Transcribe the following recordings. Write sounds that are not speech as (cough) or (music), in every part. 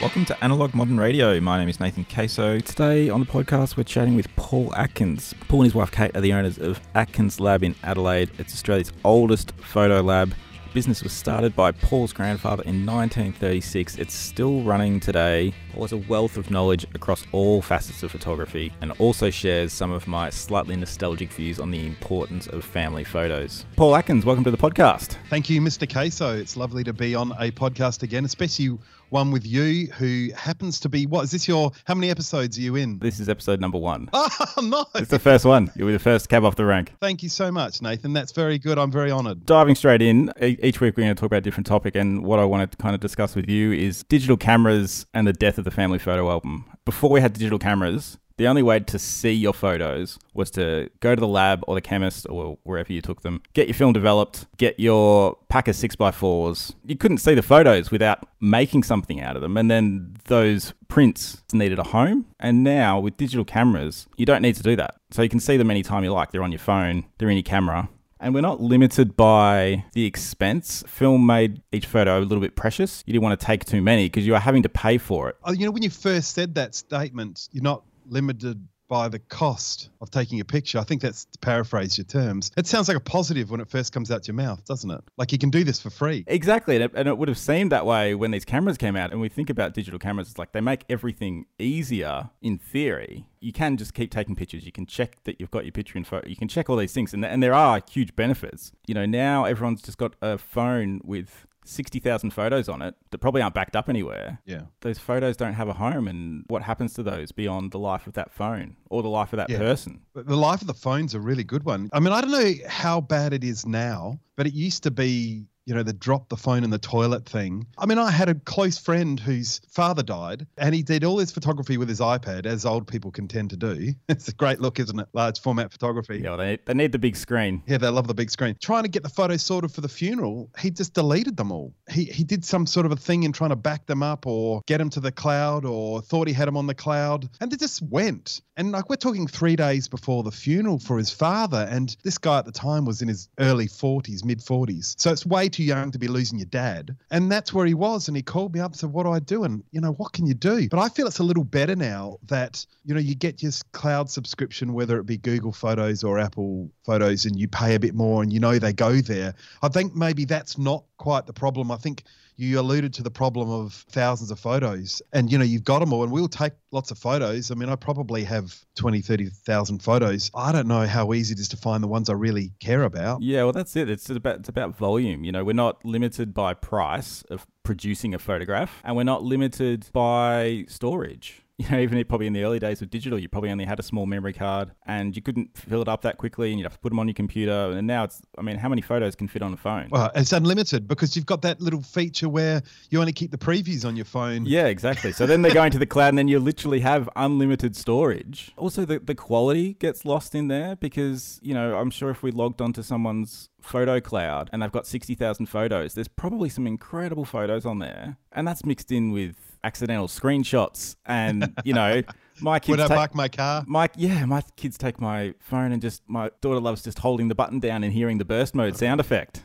Welcome to Analog Modern Radio. My name is Nathan Caso. Today on the podcast, we're chatting with Paul Atkins. Paul and his wife Kate are the owners of Atkins Lab in Adelaide. It's Australia's oldest photo lab. The business was started by Paul's grandfather in 1936. It's still running today. Paul has a wealth of knowledge across all facets of photography and also shares some of my slightly nostalgic views on the importance of family photos. Paul Atkins, welcome to the podcast. Thank you, Mr. Caso. It's lovely to be on a podcast again, especially one with you who happens to be what is this your how many episodes are you in? This is episode number one. (laughs) Oh no. It's the first one. You'll be the first cab off the rank. Thank you so much, Nathan. That's very good. I'm very honoured. Diving straight in, each week we're going to talk about a different topic, and what I want to kind of discuss with you is digital cameras and the death the family photo album. Before we had digital cameras, the only way to see your photos was to go to the lab or the chemist or wherever you took them, get your film developed, get your pack of 6x4s. You couldn't see the photos without making something out of them. And then those prints needed a home. And now with digital cameras, you don't need to do that. So you can see them anytime you like. They're on your phone, they're in your camera. And we're not limited by the expense. Film made each photo a little bit precious. You didn't want to take too many because you are having to pay for it. Oh, you know, when you first said that statement, you're not limited by the cost of taking a picture. I think that's to paraphrase your terms. It sounds like a positive when it first comes out your mouth, doesn't it? Like you can do this for free. Exactly. And it, and it would have seemed that way when these cameras came out. And we think about digital cameras, it's like they make everything easier in theory. You can just keep taking pictures. You can check that you've got your picture in photo. You can check all these things. And, and there are huge benefits. You know, now everyone's just got a phone with 60,000 photos on it that probably aren't backed up anywhere. Yeah. Those photos don't have a home, and what happens to those beyond the life of that phone or the life of that Yeah. person? But the life of the phone's a really good one. I mean, I don't know how bad it is now, but it used to be, you know, the drop the phone in the toilet thing. I mean, I had a close friend whose father died and he did all his photography with his iPad, as old people can tend to do. (laughs) It's a great look, isn't it? Large format photography. Yeah, they, they need the big screen. Yeah, they love the big screen. Trying to get the photos sorted for the funeral, he just deleted them all. He he did some sort of a thing in trying to back them up or get them to the cloud or thought he had them on the cloud, and they just went. And like we're talking three days before the funeral for his father, and this guy at the time was in his early forties, mid forties. So it's way too young to be losing your dad. And that's where he was. And he called me up and said, "What do I do?" And you know, what can you do? But I feel it's a little better now that you know you get your cloud subscription, whether it be Google Photos or Apple Photos, and you pay a bit more, and you know they go there. I think maybe that's not quite the problem. I think you alluded to the problem of thousands of photos and you know you've got them all and we'll take lots of photos i mean i probably have 20 30,000 photos i don't know how easy it is to find the ones i really care about Yeah, well, that's it. It's about it's about volume. You know, we're not limited by price of producing a photograph, and we're not limited by storage. You know, even if probably in the early days of digital, you probably only had a small memory card, and you couldn't fill it up that quickly, and you'd have to put them on your computer. And now it's, I mean, how many photos can fit on a phone? well it's unlimited because you've got that little feature where you only keep the previews on your phone Yeah, exactly. So then they're going to the cloud, and then you literally have unlimited storage. Also, the, the quality gets lost in there because, you know, I'm sure if we logged onto someone's photo cloud and they've got 60,000 photos, there's probably some incredible photos on there. And that's mixed in with accidental screenshots. And, (laughs) you know, my kids. when i take- park my car my yeah, my kids take my phone and just my daughter loves just holding the button down and hearing the burst mode (laughs) sound effect,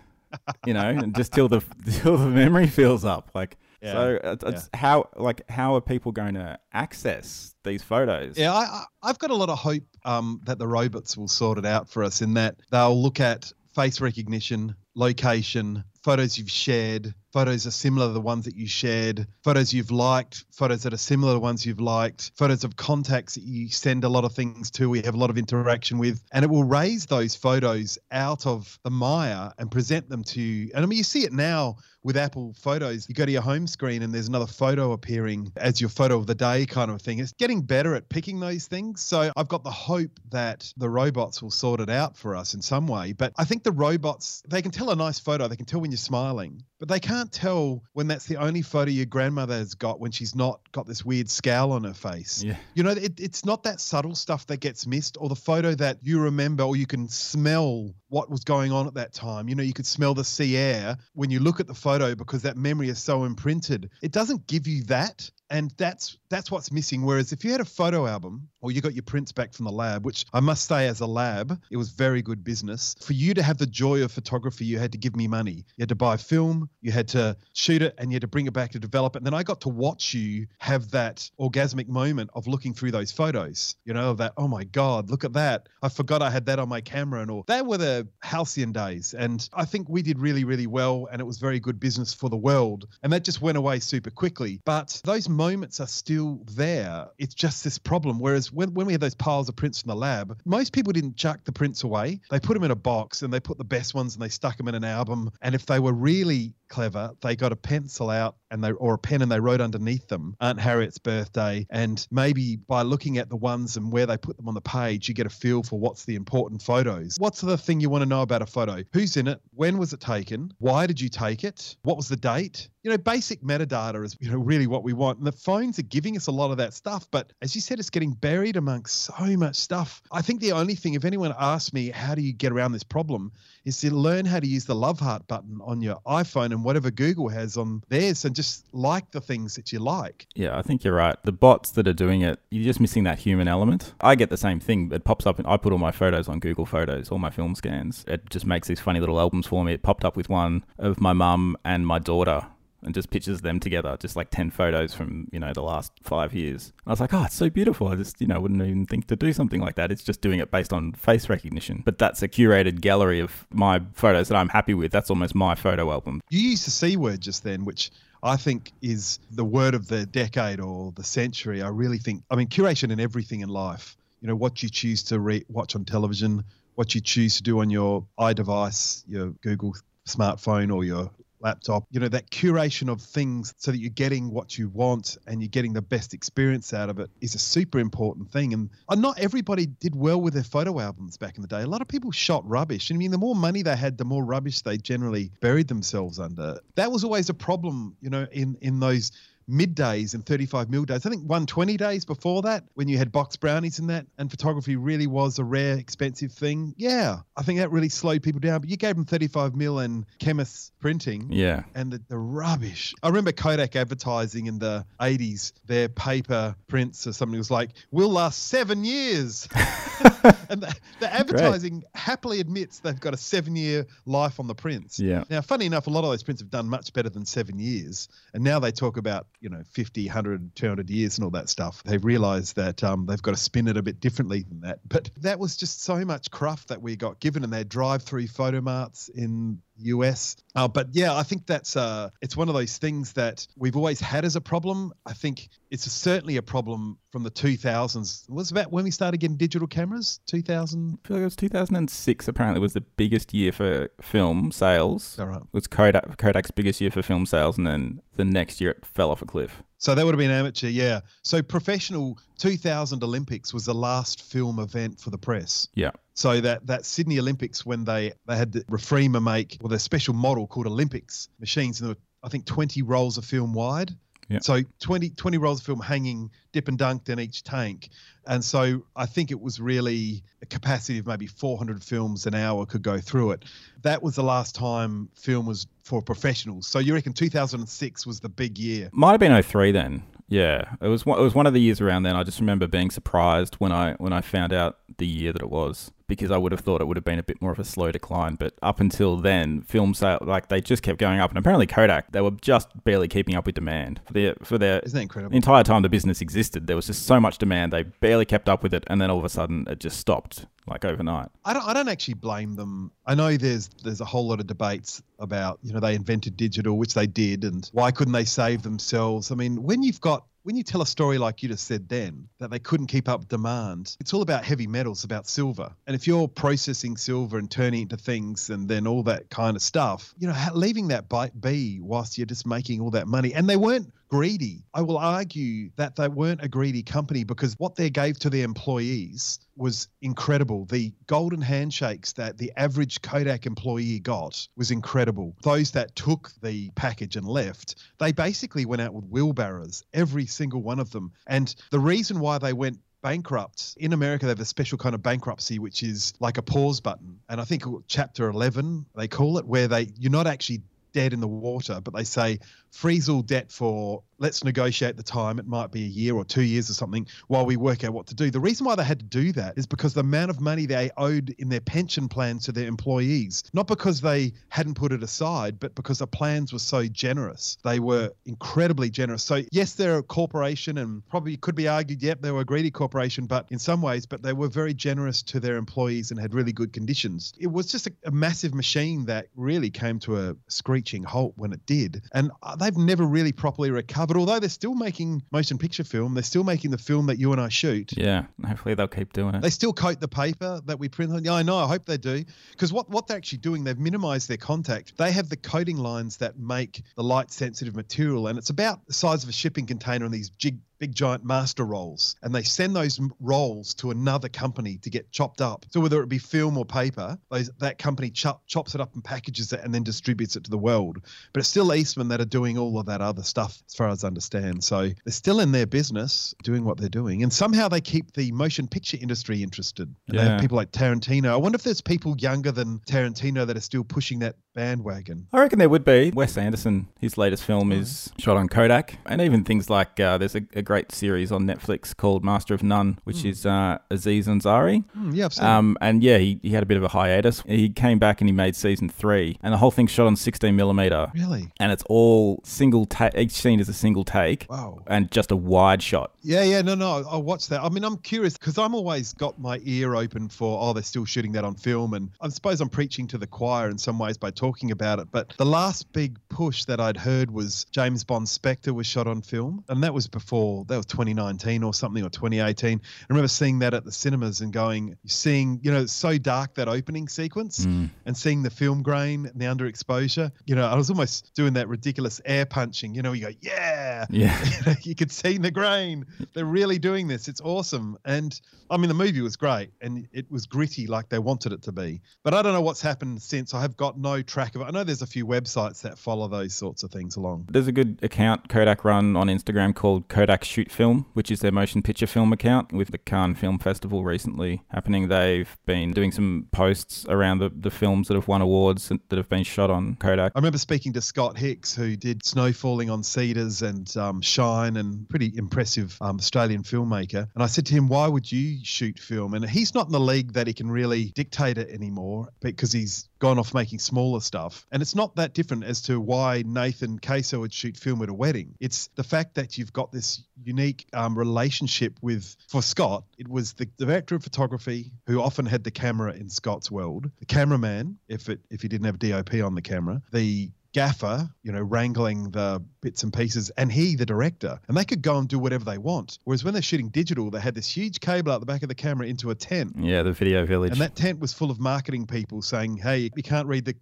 you know, and just till the (laughs) till the memory fills up. Like Yeah, so, it's, it's how like how are people going to access these photos? Yeah, I, I, I've got a lot of hope um, that the robots will sort it out for us in that they'll look at face recognition, location, photos you've shared, photos are similar to the ones that you shared, photos you've liked, photos that are similar to ones you've liked, photos of contacts that you send a lot of things to, we have a lot of interaction with, and it will raise those photos out of the mire and present them to, you. and I mean, you see it now with Apple Photos. You go to your home screen and there's another photo appearing as your photo of the day kind of thing. It's getting better at picking those things. So I've got the hope that the robots will sort it out for us in some way. But I think the robots, they can tell a nice photo, they can tell when you're smiling, but they can't tell when that's the only photo your grandmother has got when she's not got this weird scowl on her face. Yeah. You know, it, it's not that subtle stuff that gets missed or the photo that you remember or you can smell what was going on at that time. You know, you could smell the sea air when you look at the photo because that memory is so imprinted. It doesn't give you that and that's that's what's missing. Whereas if you had a photo album or you got your prints back from the lab which i must say as a lab it was very good business. For you to have the joy of photography you had to give me money. You had to buy film you had to shoot it and you had to bring it back to develop it. And then i got to watch you have that orgasmic moment of looking through those photos you know that oh my god look at that. I forgot i had that on my camera and all. That were the halcyon days and i think we did really really well and it was very good business for the world and that just went away super quickly but those moments are still there. It's just this problem. Whereas when, when we had those piles of prints in the lab, most people didn't chuck the prints away. They put them in a box and they put the best ones and they stuck them in an album. And if they were really clever, they got a pencil out and they or a pen and they wrote underneath them Aunt Harriet's birthday. And maybe by looking at the ones and where they put them on the page, you get a feel for what's the important photos. What's the thing you want to know about a photo? Who's in it? When was it taken? Why did you take it? What was the date? You know, basic metadata is you know really what we want. And the phones are giving us a lot of that stuff, but as you said, it's getting buried amongst so much stuff. I think the only thing, if anyone asks me how do you get around this problem, is to learn how to use the love heart button on your iPhone and whatever Google has on theirs and just like the things that you like. Yeah, I think you're right. The bots that are doing it, you're just missing that human element. I get the same thing. It pops up, and I put all my photos on Google Photos, all my film scans. It just makes these funny little albums for me. It popped up with one of my mum and my daughter and just pictures them together, just like 10 photos from, you know, the last five years. And I was like, oh, it's so beautiful. I just, you know, wouldn't even think to do something like that. It's just doing it based on face recognition. But that's a curated gallery of my photos that I'm happy with. That's almost my photo album. You used the C word just then, which I think is the word of the decade or the century. I really think, I mean, curation in everything in life. You know, what you choose to re- watch on television, what you choose to do on your iDevice, your Google smartphone or your laptop, you know, that curation of things so that you're getting what you want and you're getting the best experience out of it is a super important thing. And not everybody did well with their photo albums back in the day. A lot of people shot rubbish. I mean, the more money they had, the more rubbish they generally buried themselves under. That was always a problem, you know, in, in those middays and 35 mil days. I think 120 days before that, when you had box brownies and that, and photography really was a rare, expensive thing. Yeah, I think that really slowed people down. But you gave them 35 mil and chemists printing. Yeah. And the, the rubbish. I remember Kodak advertising in the 80s their paper prints or something was like, will last seven years. (laughs) (laughs) and the, the advertising Great. happily admits they've got a seven year life on the prints. Yeah. Now, funny enough, a lot of those prints have done much better than seven years. And now they talk about you know 50 100 200 years and all that stuff they've realized that um, they've got to spin it a bit differently than that. But that was just so much cruft that we got given and their drive through Fotomats in US. Uh, but yeah, I think that's uh, it's one of those things that we've always had as a problem. I think it's certainly a problem from the 2000s. Was about when we started getting digital cameras. 2000. I feel like it was 2006. Apparently, was the biggest year for film sales. All right. It was Kodak, Kodak's biggest year for film sales, and then the next year it fell off a cliff. So that would have been amateur, yeah. So professional 2000 Olympics was the last film event for the press. Yeah. So that that Sydney Olympics when they they had the Refrema make well their special model called Olympics machines and there were I think 20 rolls of film wide. Yeah. So 20, 20 rolls of film hanging dip and dunked in each tank. And so I think it was really a capacity of maybe 400 films an hour could go through it. That was the last time film was for professionals. So you reckon 2006 was the big year? Might have been 03 then. Yeah, it was one, it was one of the years around then. I just remember being surprised when I when I found out the year that it was because I would have thought it would have been a bit more of a slow decline. But up until then, film sale like they just kept going up, and apparently Kodak they were just barely keeping up with demand for their for their Isn't that incredible? The entire time the business existed, there was just so much demand they barely kept up with it, and then all of a sudden it just stopped like overnight. I don't I don't actually blame them. I know there's there's a whole lot of debates about you know they invented digital, which they did, and why couldn't they save themselves? I mean, when you've got when you tell a story like you just said then that they couldn't keep up demand it's all about heavy metals about silver and if you're processing silver and turning it into things and then all that kind of stuff you know leaving that bite be whilst you're just making all that money and they weren't greedy. I will argue that they weren't a greedy company because what they gave to their employees was incredible. The golden handshakes that the average Kodak employee got was incredible. Those that took the package and left, they basically went out with wheelbarrows, every single one of them. And the reason why they went bankrupt. In America, they have a special kind of bankruptcy, which is like a pause button. And I think chapter 11, they call it, where they you're not actually dead in the water, but they say freeze all debt for let's negotiate the time. It might be a year or two years or something while we work out what to do. The reason why they had to do that is because the amount of money they owed in their pension plans to their employees, not because they hadn't put it aside, but because the plans were so generous. They were incredibly generous. So, yes, they're a corporation and probably could be argued, yep, they were a greedy corporation, but in some ways, but they were very generous to their employees and had really good conditions. It was just a, a massive machine that really came to a screeching halt when it did. And uh, they've never really properly recovered, although they're still making motion picture film. They're still making the film that you and I shoot. Yeah, hopefully they'll keep doing it. They still coat the paper that we print on. Yeah, I know. I hope they do. Because what, what they're actually doing, they've minimized their contact. They have the coating lines that make the light sensitive material, and it's about the size of a shipping container on these jig big giant master rolls and they send those rolls to another company to get chopped up. So whether it be film or paper those, that company chop, chops it up and packages it and then distributes it to the world. But it's still eastman that are doing all of that other stuff as far as i understand. So they're still in their business doing what they're doing. And somehow they keep the motion picture industry interested. And yeah. they have people like tarantino. I wonder if there's people younger than tarantino that are still pushing that bandwagon. I reckon there would be. Wes anderson his latest film is shot on kodak. And even things like uh, there's a, a great series on Netflix called Master of None, which mm. is uh, Aziz Ansari. Mm, yeah, I've seen um, And yeah, he, he had a bit of a hiatus. He came back and he made season three, and the whole thing's shot on 16 millimeter. Really? And it's all single take. Each scene is a single take. Wow. And just a wide shot. Yeah, yeah, no, no, I'll watch that. I mean, I'm curious because I'm always got my ear open for, oh, they're still shooting that on film. And I suppose I'm preaching to the choir in some ways by talking about it. But the last big push that I'd heard was James Bond Spectre was shot on film. And that was before, that was 2019 or something or 2018. I remember seeing that at the cinemas and going, seeing, you know, it's so dark that opening sequence mm. and seeing the film grain and the underexposure. You know, I was almost doing that ridiculous air punching, you know, you go, yeah. Yeah. (laughs) you could see the grain. They're really doing this. It's awesome. And I mean, the movie was great and it was gritty like they wanted it to be. But I don't know what's happened since. I have got no track of it. I know there's a few websites that follow those sorts of things along. There's a good account Kodak run on Instagram called Kodak Shoot Film, which is their motion picture film account with the Cannes Film Festival recently happening. They've been doing some posts around the, the films that have won awards that have been shot on Kodak. I remember speaking to Scott Hicks, who did Snow Falling on Cedars and um, Shine, and pretty impressive um, Australian filmmaker. And I said to him, Why would you shoot film? And he's not in the league that he can really dictate it anymore because he's gone off making smaller stuff. And it's not that different as to why Nathan Caso would shoot film at a wedding. It's the fact that you've got this unique um, relationship with, for Scott, it was the director of photography who often had the camera in Scott's world, the cameraman, if it if he didn't have DOP on the camera, the gaffer, you know, wrangling the bits and pieces, and he, the director. And they could go and do whatever they want. Whereas when they're shooting digital, they had this huge cable out the back of the camera into a tent. Yeah, the video village. And that tent was full of marketing people saying, hey, you can't read the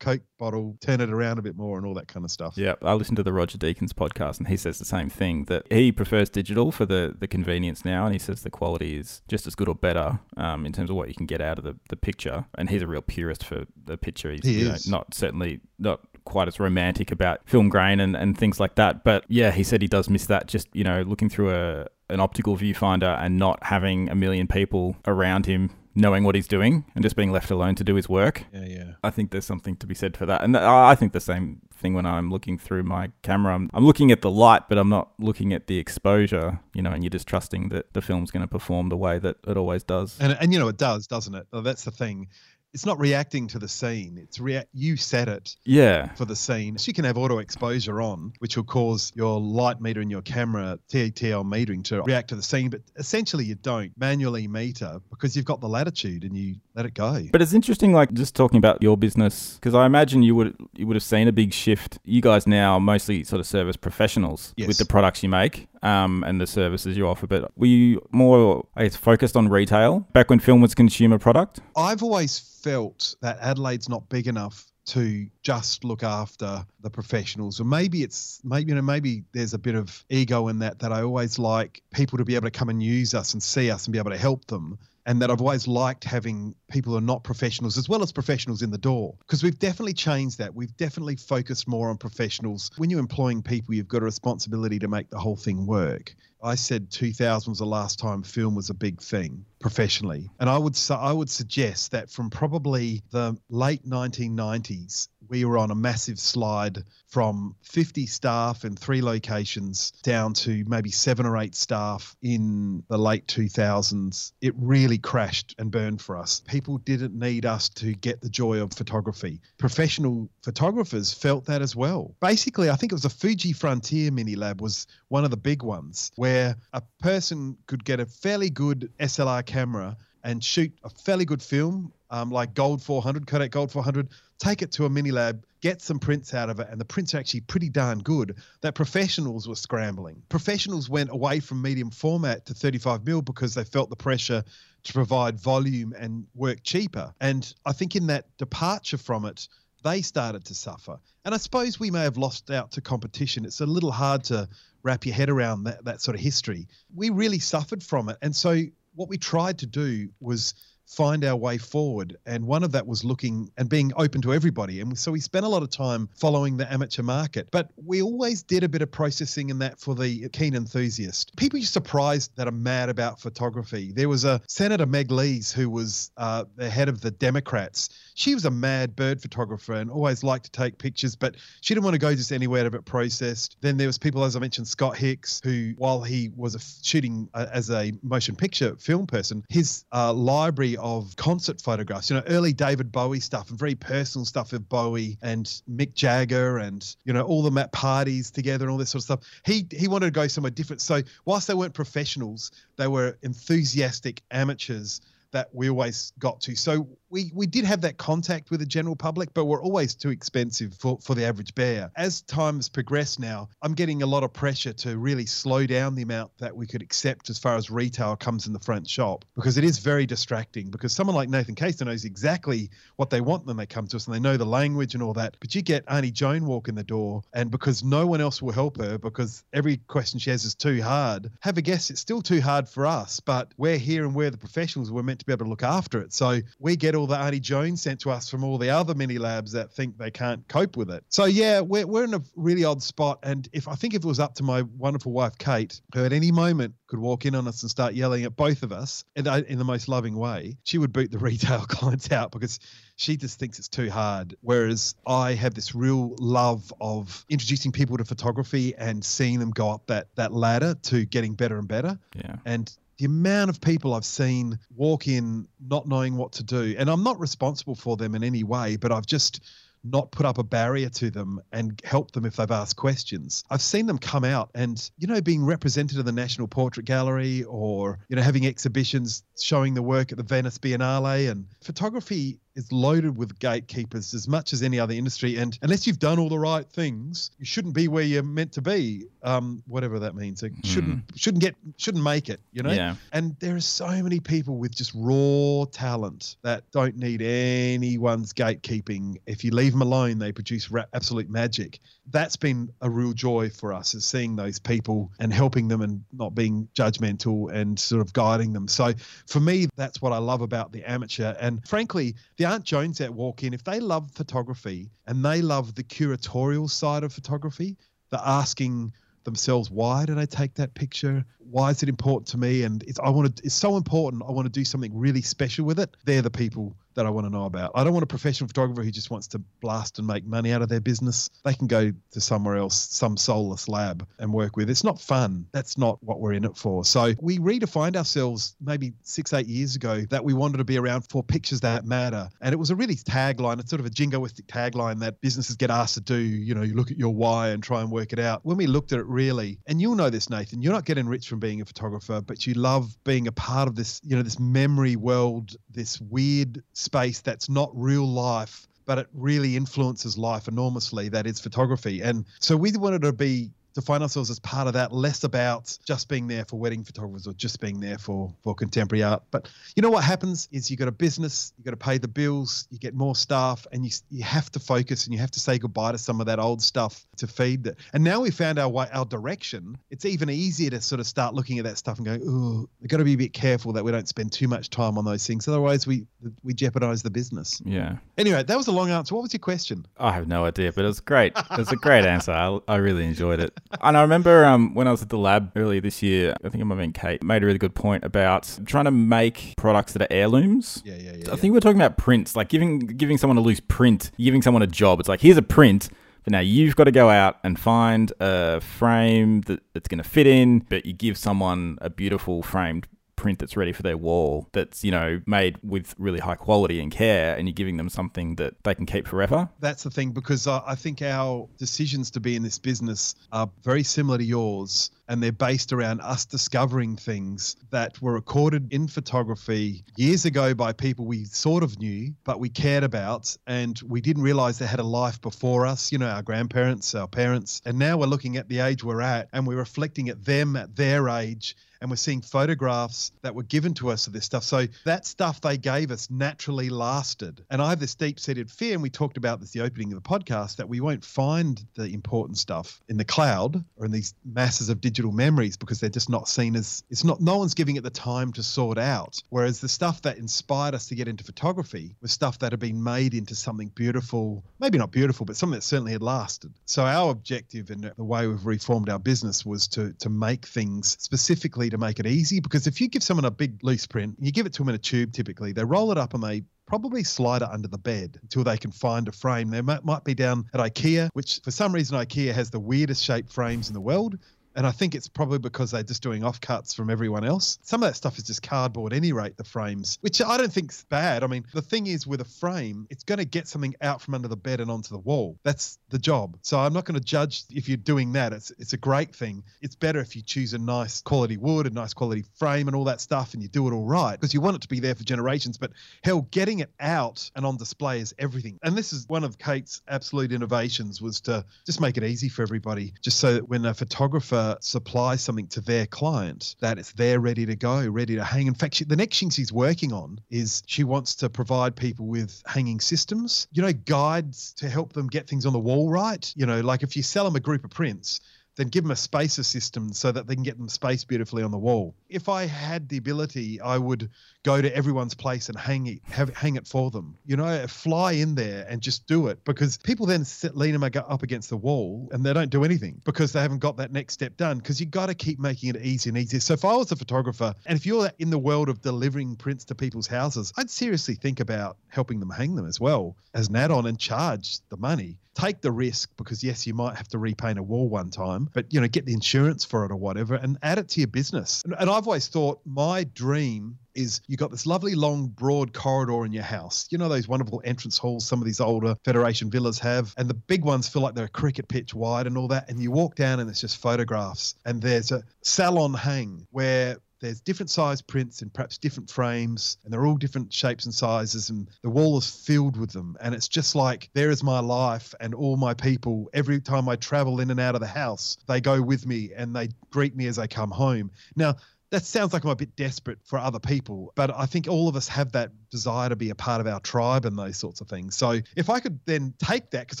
Coke bottle, turn it around a bit more, and all that kind of stuff. Yeah, I listened to the Roger Deakins podcast, and he says the same thing that he prefers digital for the, the convenience now, and he says the quality is just as good or better um, in terms of what you can get out of the, the picture. And he's a real purist for the picture. He's he you know, not certainly not quite as romantic about film grain and, and things like that. But yeah, he said he does miss that just, you know, looking through a an optical viewfinder and not having a million people around him knowing what he's doing and just being left alone to do his work. Yeah, yeah. I think there's something to be said for that. And I think the same thing when I'm looking through my camera. I'm, I'm looking at the light, but I'm not looking at the exposure, you know, and you're just trusting that the film's going to perform the way that it always does. And, and you know, it does, doesn't it? That's the thing it's not reacting to the scene. It's rea- you set it yeah. for the scene. So you can have auto exposure on, which will cause your light meter and your camera TTL metering to react to the scene. But essentially, you don't manually meter because you've got the latitude and you let it go. But it's interesting, like just talking about your business, because I imagine you would you would have seen a big shift. You guys now mostly sort of service professionals yes. with the products you make um, and the services you offer. But were you more, I guess, focused on retail back when film was consumer product? I've always felt that Adelaide's not big enough to just look after the professionals or maybe it's maybe you know maybe there's a bit of ego in that that I always like people to be able to come and use us and see us and be able to help them and that I've always liked having people who are not professionals as well as professionals in the door because we've definitely changed that. We've definitely focused more on professionals. When you're employing people, you've got a responsibility to make the whole thing work. I said 2000 was the last time film was a big thing professionally, and I would su- I would suggest that from probably the late 1990s we were on a massive slide from 50 staff in three locations down to maybe seven or eight staff in the late 2000s. It really crashed and burned for us. People didn't need us to get the joy of photography. Professional photographers felt that as well. Basically, I think it was a Fuji Frontier Mini Lab was one of the big ones where a person could get a fairly good SLR camera and shoot a fairly good film um, like Gold 400, Kodak Gold 400, take it to a mini lab, get some prints out of it, and the prints are actually pretty darn good. That professionals were scrambling. Professionals went away from medium format to 35 mil because they felt the pressure to provide volume and work cheaper. And I think in that departure from it, they started to suffer. And I suppose we may have lost out to competition. It's a little hard to wrap your head around that, that sort of history. We really suffered from it. And so what we tried to do was find our way forward. And one of that was looking and being open to everybody. And so we spent a lot of time following the amateur market, but we always did a bit of processing in that for the keen enthusiast. People are surprised that are mad about photography. There was a Senator Meg Lees who was uh, the head of the Democrats. She was a mad bird photographer and always liked to take pictures, but she didn't want to go just anywhere to it processed. Then there was people, as I mentioned, Scott Hicks, who while he was shooting uh, as a motion picture film person, his uh, library of concert photographs, you know, early David Bowie stuff and very personal stuff of Bowie and Mick Jagger and, you know, all them at parties together and all this sort of stuff. He he wanted to go somewhere different. So whilst they weren't professionals, they were enthusiastic amateurs that we always got to. So we we did have that contact with the general public, but we're always too expensive for, for the average bear. As times progress now, I'm getting a lot of pressure to really slow down the amount that we could accept as far as retail comes in the front shop because it is very distracting. Because someone like Nathan Caster knows exactly what they want when they come to us and they know the language and all that. But you get Auntie Joan walk in the door, and because no one else will help her because every question she has is too hard, have a guess, it's still too hard for us. But we're here and we're the professionals, we're meant to be able to look after it. So we get all the Auntie Jones sent to us from all the other mini labs that think they can't cope with it. So yeah, we're, we're in a really odd spot. And if I think if it was up to my wonderful wife Kate, who at any moment could walk in on us and start yelling at both of us in, uh, in the most loving way, she would boot the (laughs) retail clients out because she just thinks it's too hard. Whereas I have this real love of introducing people to photography and seeing them go up that that ladder to getting better and better. Yeah. And the amount of people I've seen walk in not knowing what to do, and I'm not responsible for them in any way, but I've just not put up a barrier to them and help them if they've asked questions. I've seen them come out and, you know, being represented in the National Portrait Gallery or, you know, having exhibitions showing the work at the Venice Biennale. And photography is loaded with gatekeepers as much as any other industry. And unless you've done all the right things, you shouldn't be where you're meant to be. Um, whatever that means. It shouldn't shouldn't get shouldn't make it. You know. Yeah. And there are so many people with just raw talent that don't need anyone's gatekeeping. If you leave them alone, they produce ra- absolute magic. That's been a real joy for us, is seeing those people and helping them and not being judgmental and sort of guiding them. So for me, that's what I love about the amateur. And frankly, the Aunt Jones that walk in, if they love photography and they love the curatorial side of photography, the asking themselves, why did I take that picture? Why is it important to me? And it's I want to it's so important. I want to do something really special with it. They're the people that I want to know about. I don't want a professional photographer who just wants to blast and make money out of their business. They can go to somewhere else, some soulless lab and work with. It's not fun. That's not what we're in it for. So we redefined ourselves maybe six, eight years ago that we wanted to be around for pictures that matter. And it was a really tagline. It's sort of a jingoistic tagline that businesses get asked to do. You know, you look at your why and try and work it out. When we looked at it really, and you'll know this, Nathan, you're not getting rich from being a photographer, but you love being a part of this, you know, this memory world, this weird space that's not real life but it really influences life enormously that is photography. And so we wanted to be to find ourselves as part of that, less about just being there for wedding photographers or just being there for for contemporary art. But you know what happens is you got a business, you got to pay the bills, you get more staff, and you you have to focus and you have to say goodbye to some of that old stuff to feed that. And now we found our way, our direction. It's even easier to sort of start looking at that stuff and go, oh, we've got to be a bit careful that we don't spend too much time on those things. Otherwise, we we jeopardize the business. Yeah. Anyway, that was a long answer. What was your question? I have no idea, but it was great. It was a great answer. I, I really enjoyed it. And I remember um, when I was at the lab earlier this year, I think it might have been Kate, made a really good point about trying to make products that are heirlooms. Yeah, yeah, yeah. I yeah. think we're talking about prints, like giving giving someone a loose print, giving someone a job. It's like here's a print, but now you've got to go out and find a frame that, that's going to fit in. But you give someone a beautiful framed print that's ready for their wall that's you know made with really high quality and care and you're giving them something that they can keep forever? That's the thing because uh, I think our decisions to be in this business are very similar to yours, and they're based around us discovering things that were recorded in photography years ago by people we sort of knew, but we cared about, and we didn't realize they had a life before us, you know, our grandparents, our parents. And now we're looking at the age we're at, and we're reflecting at them at their age and we're seeing photographs that were given to us of this stuff. So that stuff they gave us naturally lasted. And I have this deep seated fear, and we talked about this the opening of the podcast, that we won't find the important stuff in the cloud or in these masses of digital memories because they're just not seen as it's not no one's giving it the time to sort out. Whereas the stuff that inspired us to get into photography was stuff that had been made into something beautiful, maybe not beautiful, but something that certainly had lasted. So our objective and the way we've reformed our business was to to make things specifically to make it easy because if you give someone a big loose print, you give it to them in a tube typically, they roll it up and they probably slide it under the bed until they can find a frame. They might, might be down at IKEA, which for some reason IKEA has the weirdest shaped frames in the world. And I think it's probably because they're just doing offcuts from everyone else. Some of that stuff is just cardboard, any rate, the frames, which I don't think's bad. I mean, the thing is with a frame, it's going to get something out from under the bed and onto the wall. That's the job. So I'm not going to judge if you're doing that. It's it's a great thing. It's better if you choose a nice quality wood, a nice quality frame, and all that stuff, and you do it all right because you want it to be there for generations. But hell, getting it out and on display is everything. And this is one of Kate's absolute innovations was to just make it easy for everybody, just so that when a photographer supplies something to their client, that it's there ready to go, ready to hang. In fact, she, the next thing she's working on is she wants to provide people with hanging systems, you know, guides to help them get things on the wall right. You know, like if you sell them a group of prints, then give them a spacer system so that they can get them spaced beautifully on the wall. If I had the ability, I would go to everyone's place and hang it, have hang it for them. You know, fly in there and just do it because people then sit, lean them up against the wall and they don't do anything because they haven't got that next step done. Because you got to keep making it easier and easier. So if I was a photographer and if you're in the world of delivering prints to people's houses, I'd seriously think about helping them hang them as well as an add-on and charge the money take the risk because yes you might have to repaint a wall one time but you know get the insurance for it or whatever and add it to your business and, and i've always thought my dream is you got this lovely long broad corridor in your house. You know those wonderful entrance halls some of these older federation villas have? And the big ones feel like they're a cricket pitch wide and all that. And you walk down and it's just photographs. And there's a salon hang where there's different size prints in perhaps different frames. And they're all different shapes and sizes. And the wall is filled with them. And it's just like there is my life and all my people. Every time i travel in and out of the house they go with me and they greet me as i come home. Now that sounds like I'm a bit desperate for other people, but I think all of us have that desire to be a part of our tribe and those sorts of things. So if I could then take that, because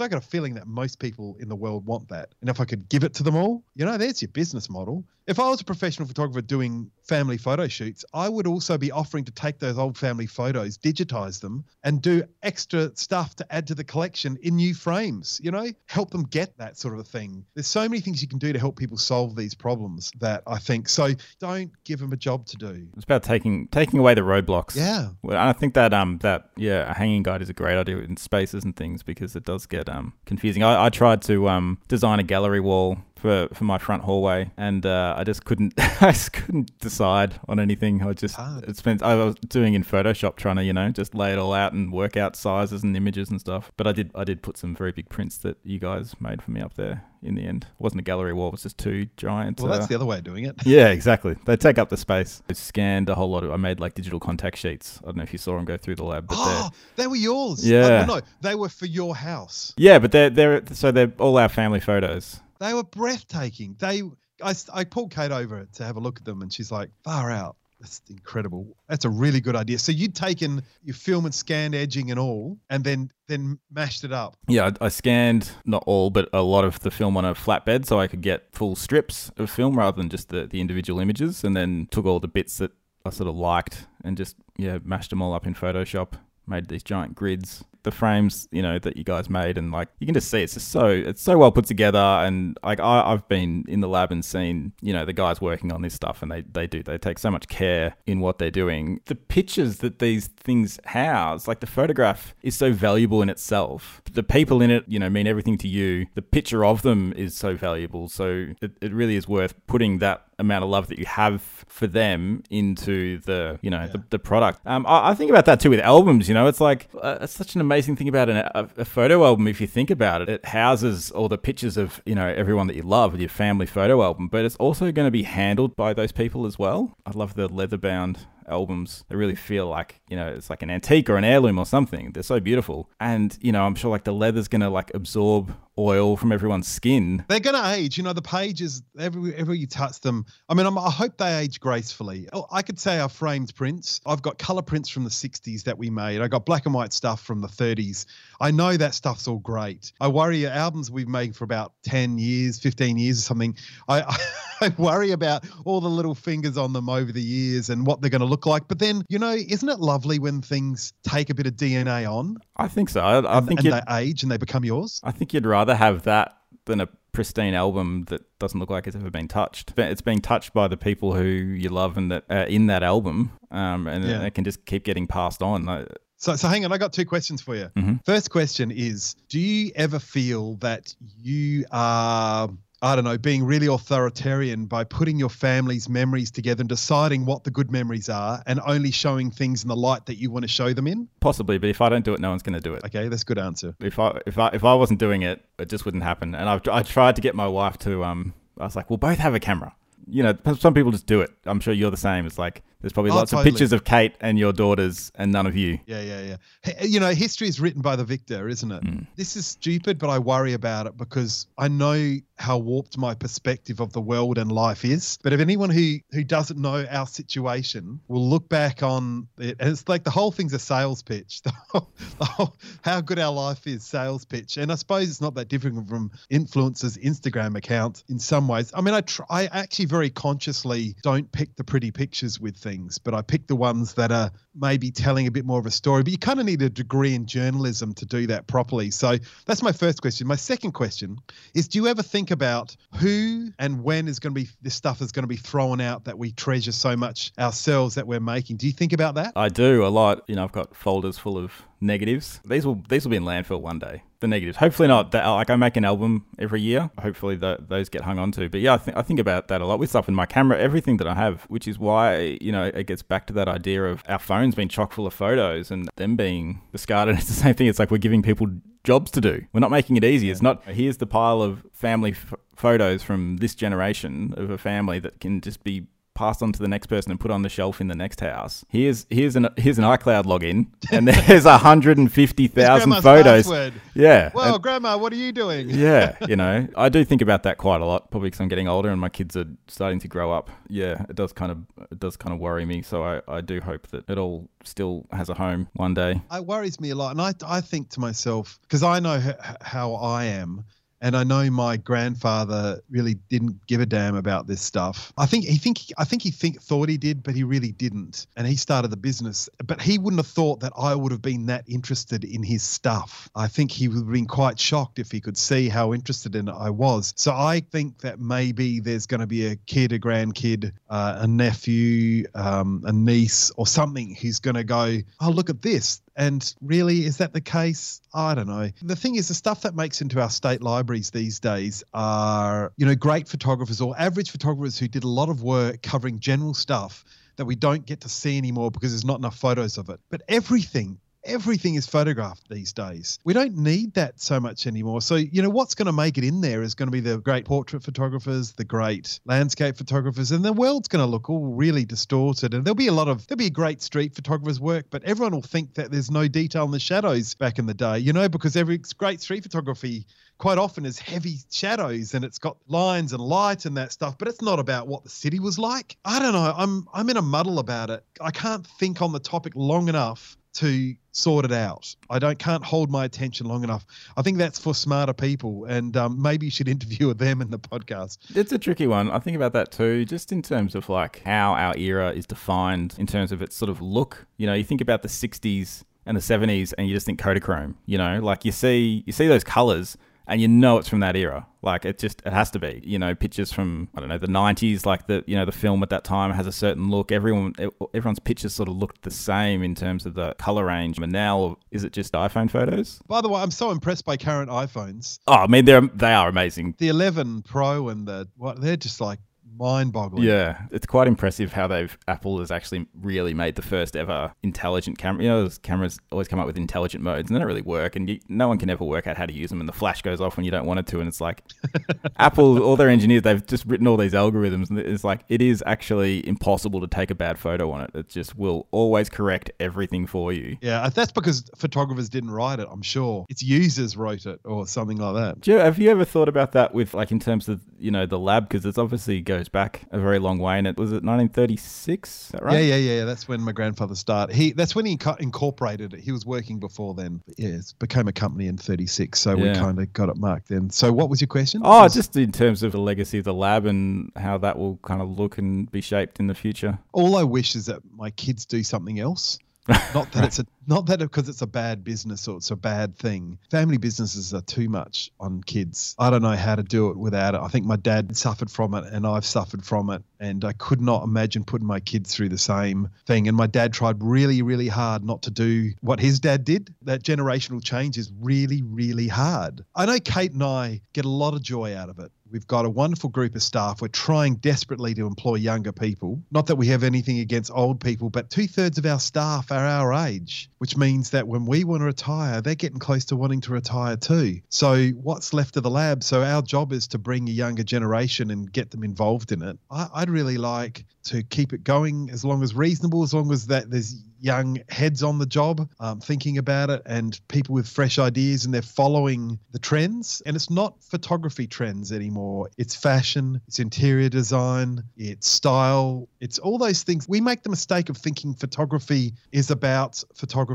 I got a feeling that most people in the world want that, and if I could give it to them all, you know, there's your business model. If I was a professional photographer doing family photo shoots, I would also be offering to take those old family photos, digitize them, and do extra stuff to add to the collection in new frames, you know, help them get that sort of a thing. There's so many things you can do to help people solve these problems that I think. So don't give them a job to do. It's about taking taking away the roadblocks. Yeah. Well, I think that um that yeah a hanging guide is a great idea in spaces and things because it does get um confusing. I, I tried to um design a gallery wall for for my front hallway, and uh, I just couldn't (laughs) I just couldn't decide on anything. I just it's been I was doing in Photoshop trying to you know just lay it all out and work out sizes and images and stuff. But I did I did put some very big prints that you guys made for me up there. In the end, it wasn't a gallery wall; it was just two giant. Well, that's uh, the other way of doing it. yeah, exactly. They take up the space. I scanned a whole lot of. I made like digital contact sheets. I don't know if you saw them go through the lab, but Oh, they're (gasps) were yours. Yeah. Oh, no, they were for your house. yeah, but they're they're so they're all our family photos. They were breathtaking. They, I, I pulled Kate over to have a look at them, and she's like, "Far out." That's incredible. That's a really good idea. So you'd taken your film and scanned edging and all, and then then mashed it up. Yeah, I, scanned not all, but a lot of the film on a flatbed, so I could get full strips of film rather than just the, the individual images, and then took all the bits that I sort of liked and just yeah mashed them all up in Photoshop. Made these giant grids. The frames, you know, that you guys made, and like you can just see it's just so it's so well put together. And like I, I've been in the lab and seen, you know, the guys working on this stuff, and they they do they take so much care in what they're doing. The pictures that these things house, like the photograph, is so valuable in itself. The people in it, you know, mean everything to you. The picture of them is so valuable. So it, it really is worth putting that amount of love that you have for them into the you know yeah. the, the product. Um, I, I, think about that too with albums you know it's like uh, it's such an amazing thing about an, a, a, photo album if you think about it. It houses all the pictures of you know everyone that you love your family photo album but it's also going to be handled by those people as well. I love the leather bound albums that really feel like you know it's like an antique or an heirloom or something. They're so beautiful, and you know I'm sure like the leather's gonna like absorb oil from everyone's skin. They're gonna age. You know the pages every every you touch them. I mean I'm, i hope they age gracefully. Oh, I could say our framed prints. I've got color prints from the 60s that we made. I got black and white stuff from the 30s. I know that stuff's all great. I worry albums we've made for about 10 years, 15 years or something. I, I, (laughs) I worry about all the little fingers on them over the years and what they're going to look like. But then, you know, isn't it lovely when things take a bit of DNA on? I think so. I, I and, think and they age and they become yours. I think you'd rather have that than a pristine album that doesn't look like it's ever been touched. It's being touched by the people who you love and that are in that album, um, and yeah. it can just keep getting passed on. So, so hang on. I got two questions for you. Mm-hmm. First question is: Do you ever feel that you are I don't know, being really authoritarian by putting your family's memories together and deciding what the good memories are and only showing things in the light that you want to show them in? Possibly, but if I don't do it, no one's going to do it. Okay, that's a good answer. If I if I if I wasn't doing it, it just wouldn't happen. And I've I tried to get my wife to um I was like, we'll both have a camera. You know, some people just do it. I'm sure you're the same. It's like there's probably oh, lots totally. of pictures of Kate and your daughters and none of you. Yeah, yeah, yeah. You know, history is written by the victor, isn't it? Mm. This is stupid, but I worry about it because I know how warped my perspective of the world and life is. But if anyone who who doesn't know our situation will look back on it, and it's like the whole thing's a sales pitch. (laughs) The whole, the whole, how good our life is, sales pitch. And I suppose it's not that different from influencers' Instagram account in some ways. I mean, I try, I actually very consciously don't pick the pretty pictures with things, but I pick the ones that are maybe telling a bit more of a story. But you kind of need a degree in journalism to do that properly. So that's my first question. My second question is do you ever think about who and when is going to be this stuff is going to be thrown out that we treasure so much ourselves that we're making? Do you think about that? I do a lot. You know, I've got folders full of negatives. These will these will be in landfill one day. The negatives. Hopefully not. That, like I make an album every year. Hopefully those get hung onto. But yeah, I think I think about that a lot with stuff in my camera, everything that I have, which is why you know it gets back to that idea of our phones being chock full of photos and them being discarded. (laughs) It's the same thing. It's like we're giving people jobs to do. We're not making it easy. It's not here's the pile of family f- photos from this generation of a family that can just be passed on to the next person and put on the shelf in the next house. Here's here's an here's an iCloud login, and (laughs) there's hundred and fifty thousand photos. Password. Yeah. Well, and, Grandma, what are you doing? yeah, (laughs) you know, I do think about that quite a lot. Probably because I'm getting older and my kids are starting to grow up. Yeah, it does kind of it does kind of worry me. So I I do hope that it all still has a home one day. It worries me a lot, and I I think to myself because I know how I am and I know my grandfather really didn't give a damn about this stuff. I think he think I think he think thought he did, but he really didn't. And he started the business, but he wouldn't have thought that I would have been that interested in his stuff. I think he would have been quite shocked if he could see how interested in it I was. So I think that maybe there's going to be a kid, a grandkid, uh, a nephew, um, a niece, or something who's going to go, "Oh, look at this! And really, is that the case? I don't know. The thing is, the stuff that makes into our state libraries these days are, you know, great photographers or average photographers who did a lot of work covering general stuff that we don't get to see anymore because there's not enough photos of it. But everything, everything is photographed these days. We don't need that so much anymore. So, you know, what's going to make it in there is going to be the great portrait photographers, the great landscape photographers, and the world's going to look all really distorted. And there'll be a lot of, there'll be a great street photographers' work, but everyone will think that there's no detail in the shadows back in the day, you know, because every great street photography quite often is heavy shadows and it's got lines and light and that stuff but it's not about what the city was like i don't know i'm i'm in a muddle about it i can't think on the topic long enough to sort it out. I don't can't hold my attention long enough. I think that's for smarter people, and um, maybe you should (laughs) interview them in the podcast. It's a tricky one. I think about that too, just in terms of like how our era is defined in terms of its sort of look. You know, you think about the '60s and the 70s and you just think Kodachrome, you know? Like you see you see those colors and you know it's from that era. Like it just it has to be. You know, pictures from I don't know the '90s, like the you know the film at that time has a certain look. Everyone everyone's pictures sort of looked the same in terms of the color range. And now is it just iPhone photos? By the way, I'm so impressed by current iPhones. Oh, I mean they're they are amazing. The 11 Pro and the what they're just like mind-boggling. Yeah, it's quite impressive how they've Apple has actually really made the first ever intelligent camera. You know, those cameras always come up with intelligent modes, and they don't really work, and you, no one can ever work out how to use them. And the flash goes off when you don't want it to, and it's like (laughs) Apple, all their engineers, they've just written all these algorithms, and it's like it is actually impossible to take a bad photo on it. It just will always correct everything for you. Yeah, that's because photographers didn't write it. I'm sure it's users wrote it or something like that. Have you ever thought about that with like in terms of you know the lab because it's obviously goes back a very long way, and it was it 1936. right? Yeah, yeah, yeah. That's when my grandfather started. He that's when he incorporated it. He was working before then. But yeah, it became a company in 36, so yeah. we kind of got it marked then. So, what was your question? Oh, was, just in terms of the legacy of the lab and how that will kind of look and be shaped in the future. All I wish is that my kids do something else. (laughs) Not that it's a not that because it's a bad business or it's a bad thing. Family businesses are too much on kids. I don't know how to do it without it. I think my dad suffered from it and I've suffered from it. And I could not imagine putting my kids through the same thing. And my dad tried really, really hard not to do what his dad did. That generational change is really, really hard. I know Kate and I get a lot of joy out of it. We've got a wonderful group of staff. We're trying desperately to employ younger people. Not that we have anything against old people, but two thirds of our staff are our age which means that when we want to retire, they're getting close to wanting to retire too. So, what's left of the lab? So, our job is to bring a younger generation and get them involved in it. I, would really like to keep it going as long as reasonable, as long as that there's young heads on the job um, thinking about it and people with fresh ideas and they're following the trends. And it's not photography trends anymore. It's fashion, it's interior design, it's style, it's all those things. We make the mistake of thinking photography is about photography.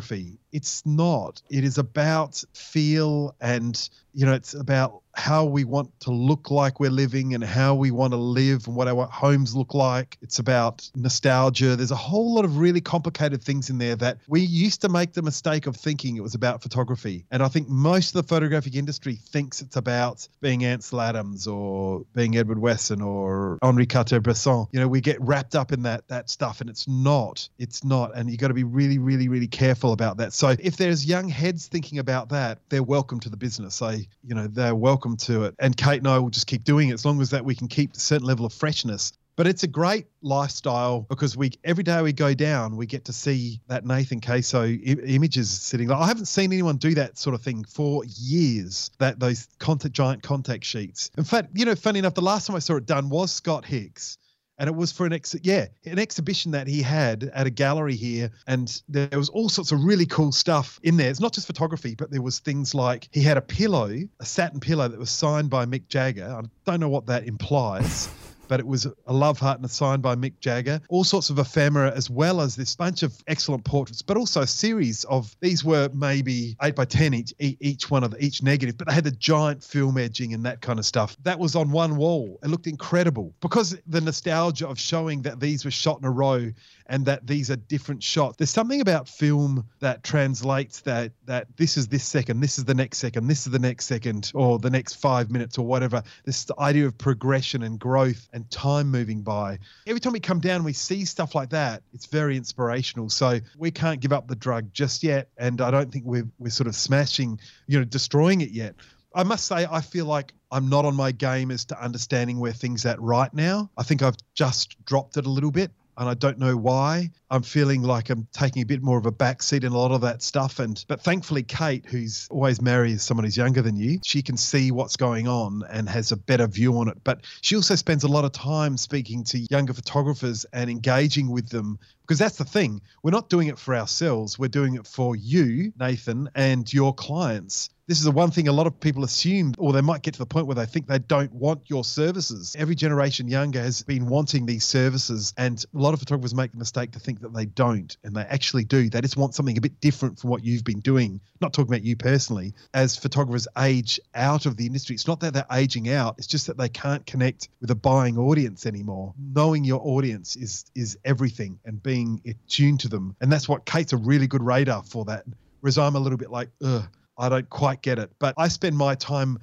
It's not. It is about feel and, you know, it's about how we want to look like we're living and how we want to live and what our homes look like. It's about nostalgia. There's a whole lot of really complicated things in there that we used to make the mistake of thinking it was about photography. And I think most of the photographic industry thinks it's about being Ansel Adams or being Edward Weston or Henri Cartier-Bresson. You know, we get wrapped up in that that stuff and it's not. It's not. And you've got to be really, really, really careful about that. So if there's young heads thinking about that, they're welcome to the business. I, you know, they're welcome welcome to it. And Kate and I will just keep doing it as long as that we can keep a certain level of freshness. But it's a great lifestyle because we every day we go down, we get to see that Nathan Caso I- images sitting. I haven't seen anyone do that sort of thing for years. That those contact giant contact sheets. In fact, you know, funny enough, the last time I saw it done was Scott Hicks and it was for an ex yeah an exhibition that he had at a gallery here. And there was all sorts of really cool stuff in there. It's not just photography but there was things like he had a pillow a satin pillow that was signed by mick jagger. I don't know what that implies but it was a love heart and a sign by Mick Jagger. All sorts of ephemera, as well as this bunch of excellent portraits, but also a series of these were maybe eight by ten each, each one of each negative, but they had the giant film edging and that kind of stuff. That was on one wall. It looked incredible because the nostalgia of showing that these were shot in a row and that these are different shots. There's something about film that translates that that this is this second, this is the next second, this is the next second, or the next five minutes or whatever. This idea of progression and growth and time moving by. Every time we come down we see stuff like that, it's very inspirational. So we can't give up the drug just yet. And I don't think we're we're sort of smashing, you know, destroying it yet. I must say, I feel like I'm not on my game as to understanding where things at right now. I think I've just dropped it a little bit and I don't know why. I'm feeling like I'm taking a bit more of a backseat in a lot of that stuff. And but thankfully, Kate, who's always married someone who's younger than you, she can see what's going on and has a better view on it. But she also spends a lot of time speaking to younger photographers and engaging with them because that's the thing. We're not doing it for ourselves. We're doing it for you, Nathan, and your clients this is the one thing a lot of people assume, or they might get to the point where they think they don't want your services. Every generation younger has been wanting these services, and a lot of photographers make the mistake to think that they don't, and they actually do. They just want something a bit different from what you've been doing. Not talking about you personally. As photographers age out of the industry, it's not that they're aging out, it's just that they can't connect with a buying audience anymore. Knowing your audience is is everything and being attuned to them. And that's what Kate's a really good radar for that Whereas I'm a little bit like, ugh, I don't quite get it. But I spend my time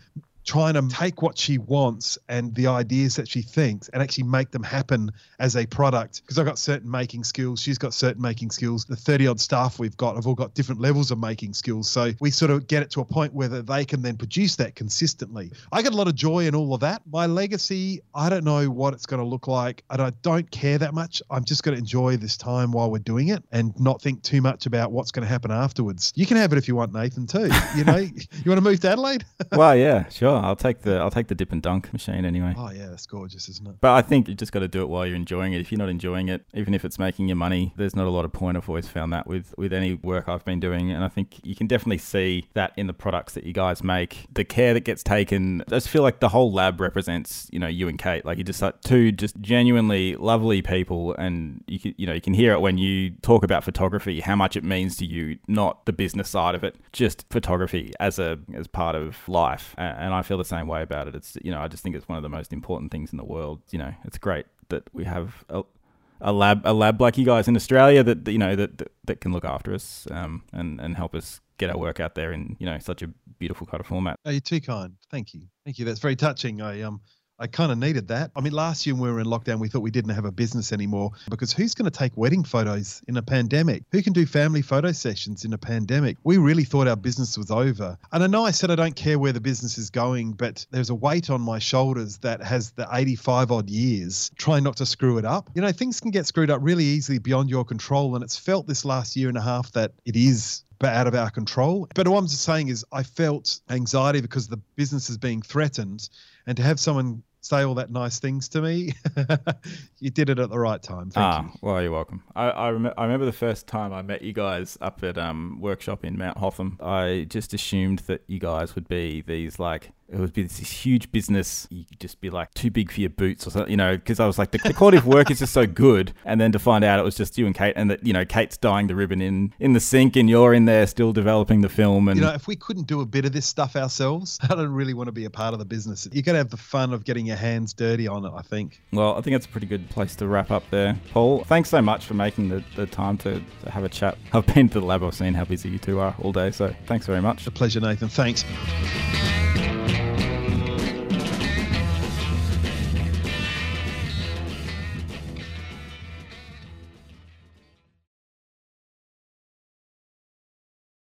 trying to take what she wants and the ideas that she thinks and actually make them happen as a product. Because I've got certain making skills she's got certain making skills. The 30 odd staff we've got have all got different levels of making skills. So we sort of get it to a point where they can then produce that consistently. I get a lot of joy in all of that. My legacy I don't know what it's going to look like and I don't care that much. I'm just going to enjoy this time while we're doing it and not think too much about what's going to happen afterwards. You can have it if you want Nathan too. You know (laughs) you want to move to Adelaide? (laughs) Well yeah sure Oh, I'll take the I'll take the dip and dunk machine anyway. Oh yeah, that's gorgeous, isn't it? But I think you just got to do it while you're enjoying it. If you're not enjoying it, even if it's making you money, there's not a lot of point. I've always found that with with any work I've been doing, and I think you can definitely see that in the products that you guys make. The care that gets taken. I just feel like the whole lab represents you know you and Kate. Like you just like two just genuinely lovely people, and you can you know you can hear it when you talk about photography, how much it means to you, not the business side of it, just photography as a as part of life. And I feel the same way about it. It's you know I just think it's one of the most important things in the world. You know, it's great that we have a, a lab a lab like you guys in Australia that you know that that, that can look after us um, and and help us get our work out there in you know such a beautiful kind of format. Oh, you're too kind. Thank you. Thank you. That's very touching. I um I kind of needed that. I mean, last year when we were in lockdown, we thought we didn't have a business anymore because who's going to take wedding photos in a pandemic? Who can do family photo sessions in a pandemic? We really thought our business was over. And I know I said I don't care where the business is going, but there's a weight on my shoulders that has the 85 odd years trying not to screw it up. You know, things can get screwed up really easily beyond your control. And it's felt this last year and a half that it is but out of our control. But what I'm just saying is, I felt anxiety because the business is being threatened, and to have someone say all that nice things to me. (laughs) you did it at the right time. Thank ah, you. well, you're welcome. I I, rem- I, remember the first time I met you guys up at um workshop in Mount Hotham. I just assumed that you guys would be these like it would be this huge business. You could just be like too big for your boots or something, you know, because I was like, the, the, quality of work is just so good. And then to find out it was just you and Kate and that, you know, Kate's dyeing the ribbon in, in the sink and you're in there still developing the film. And, you know, if we couldn't do a bit of this stuff ourselves, (laughs) I don't really want to be a part of the business. You got to have the fun of getting your hands dirty on it, I think. Well, I think that's a pretty good place to wrap up there. Paul, thanks so much for making the, the time to, to have a chat. I've been to the lab, I've seen how busy you two are all day. So thanks very much. A pleasure, Nathan. Thanks.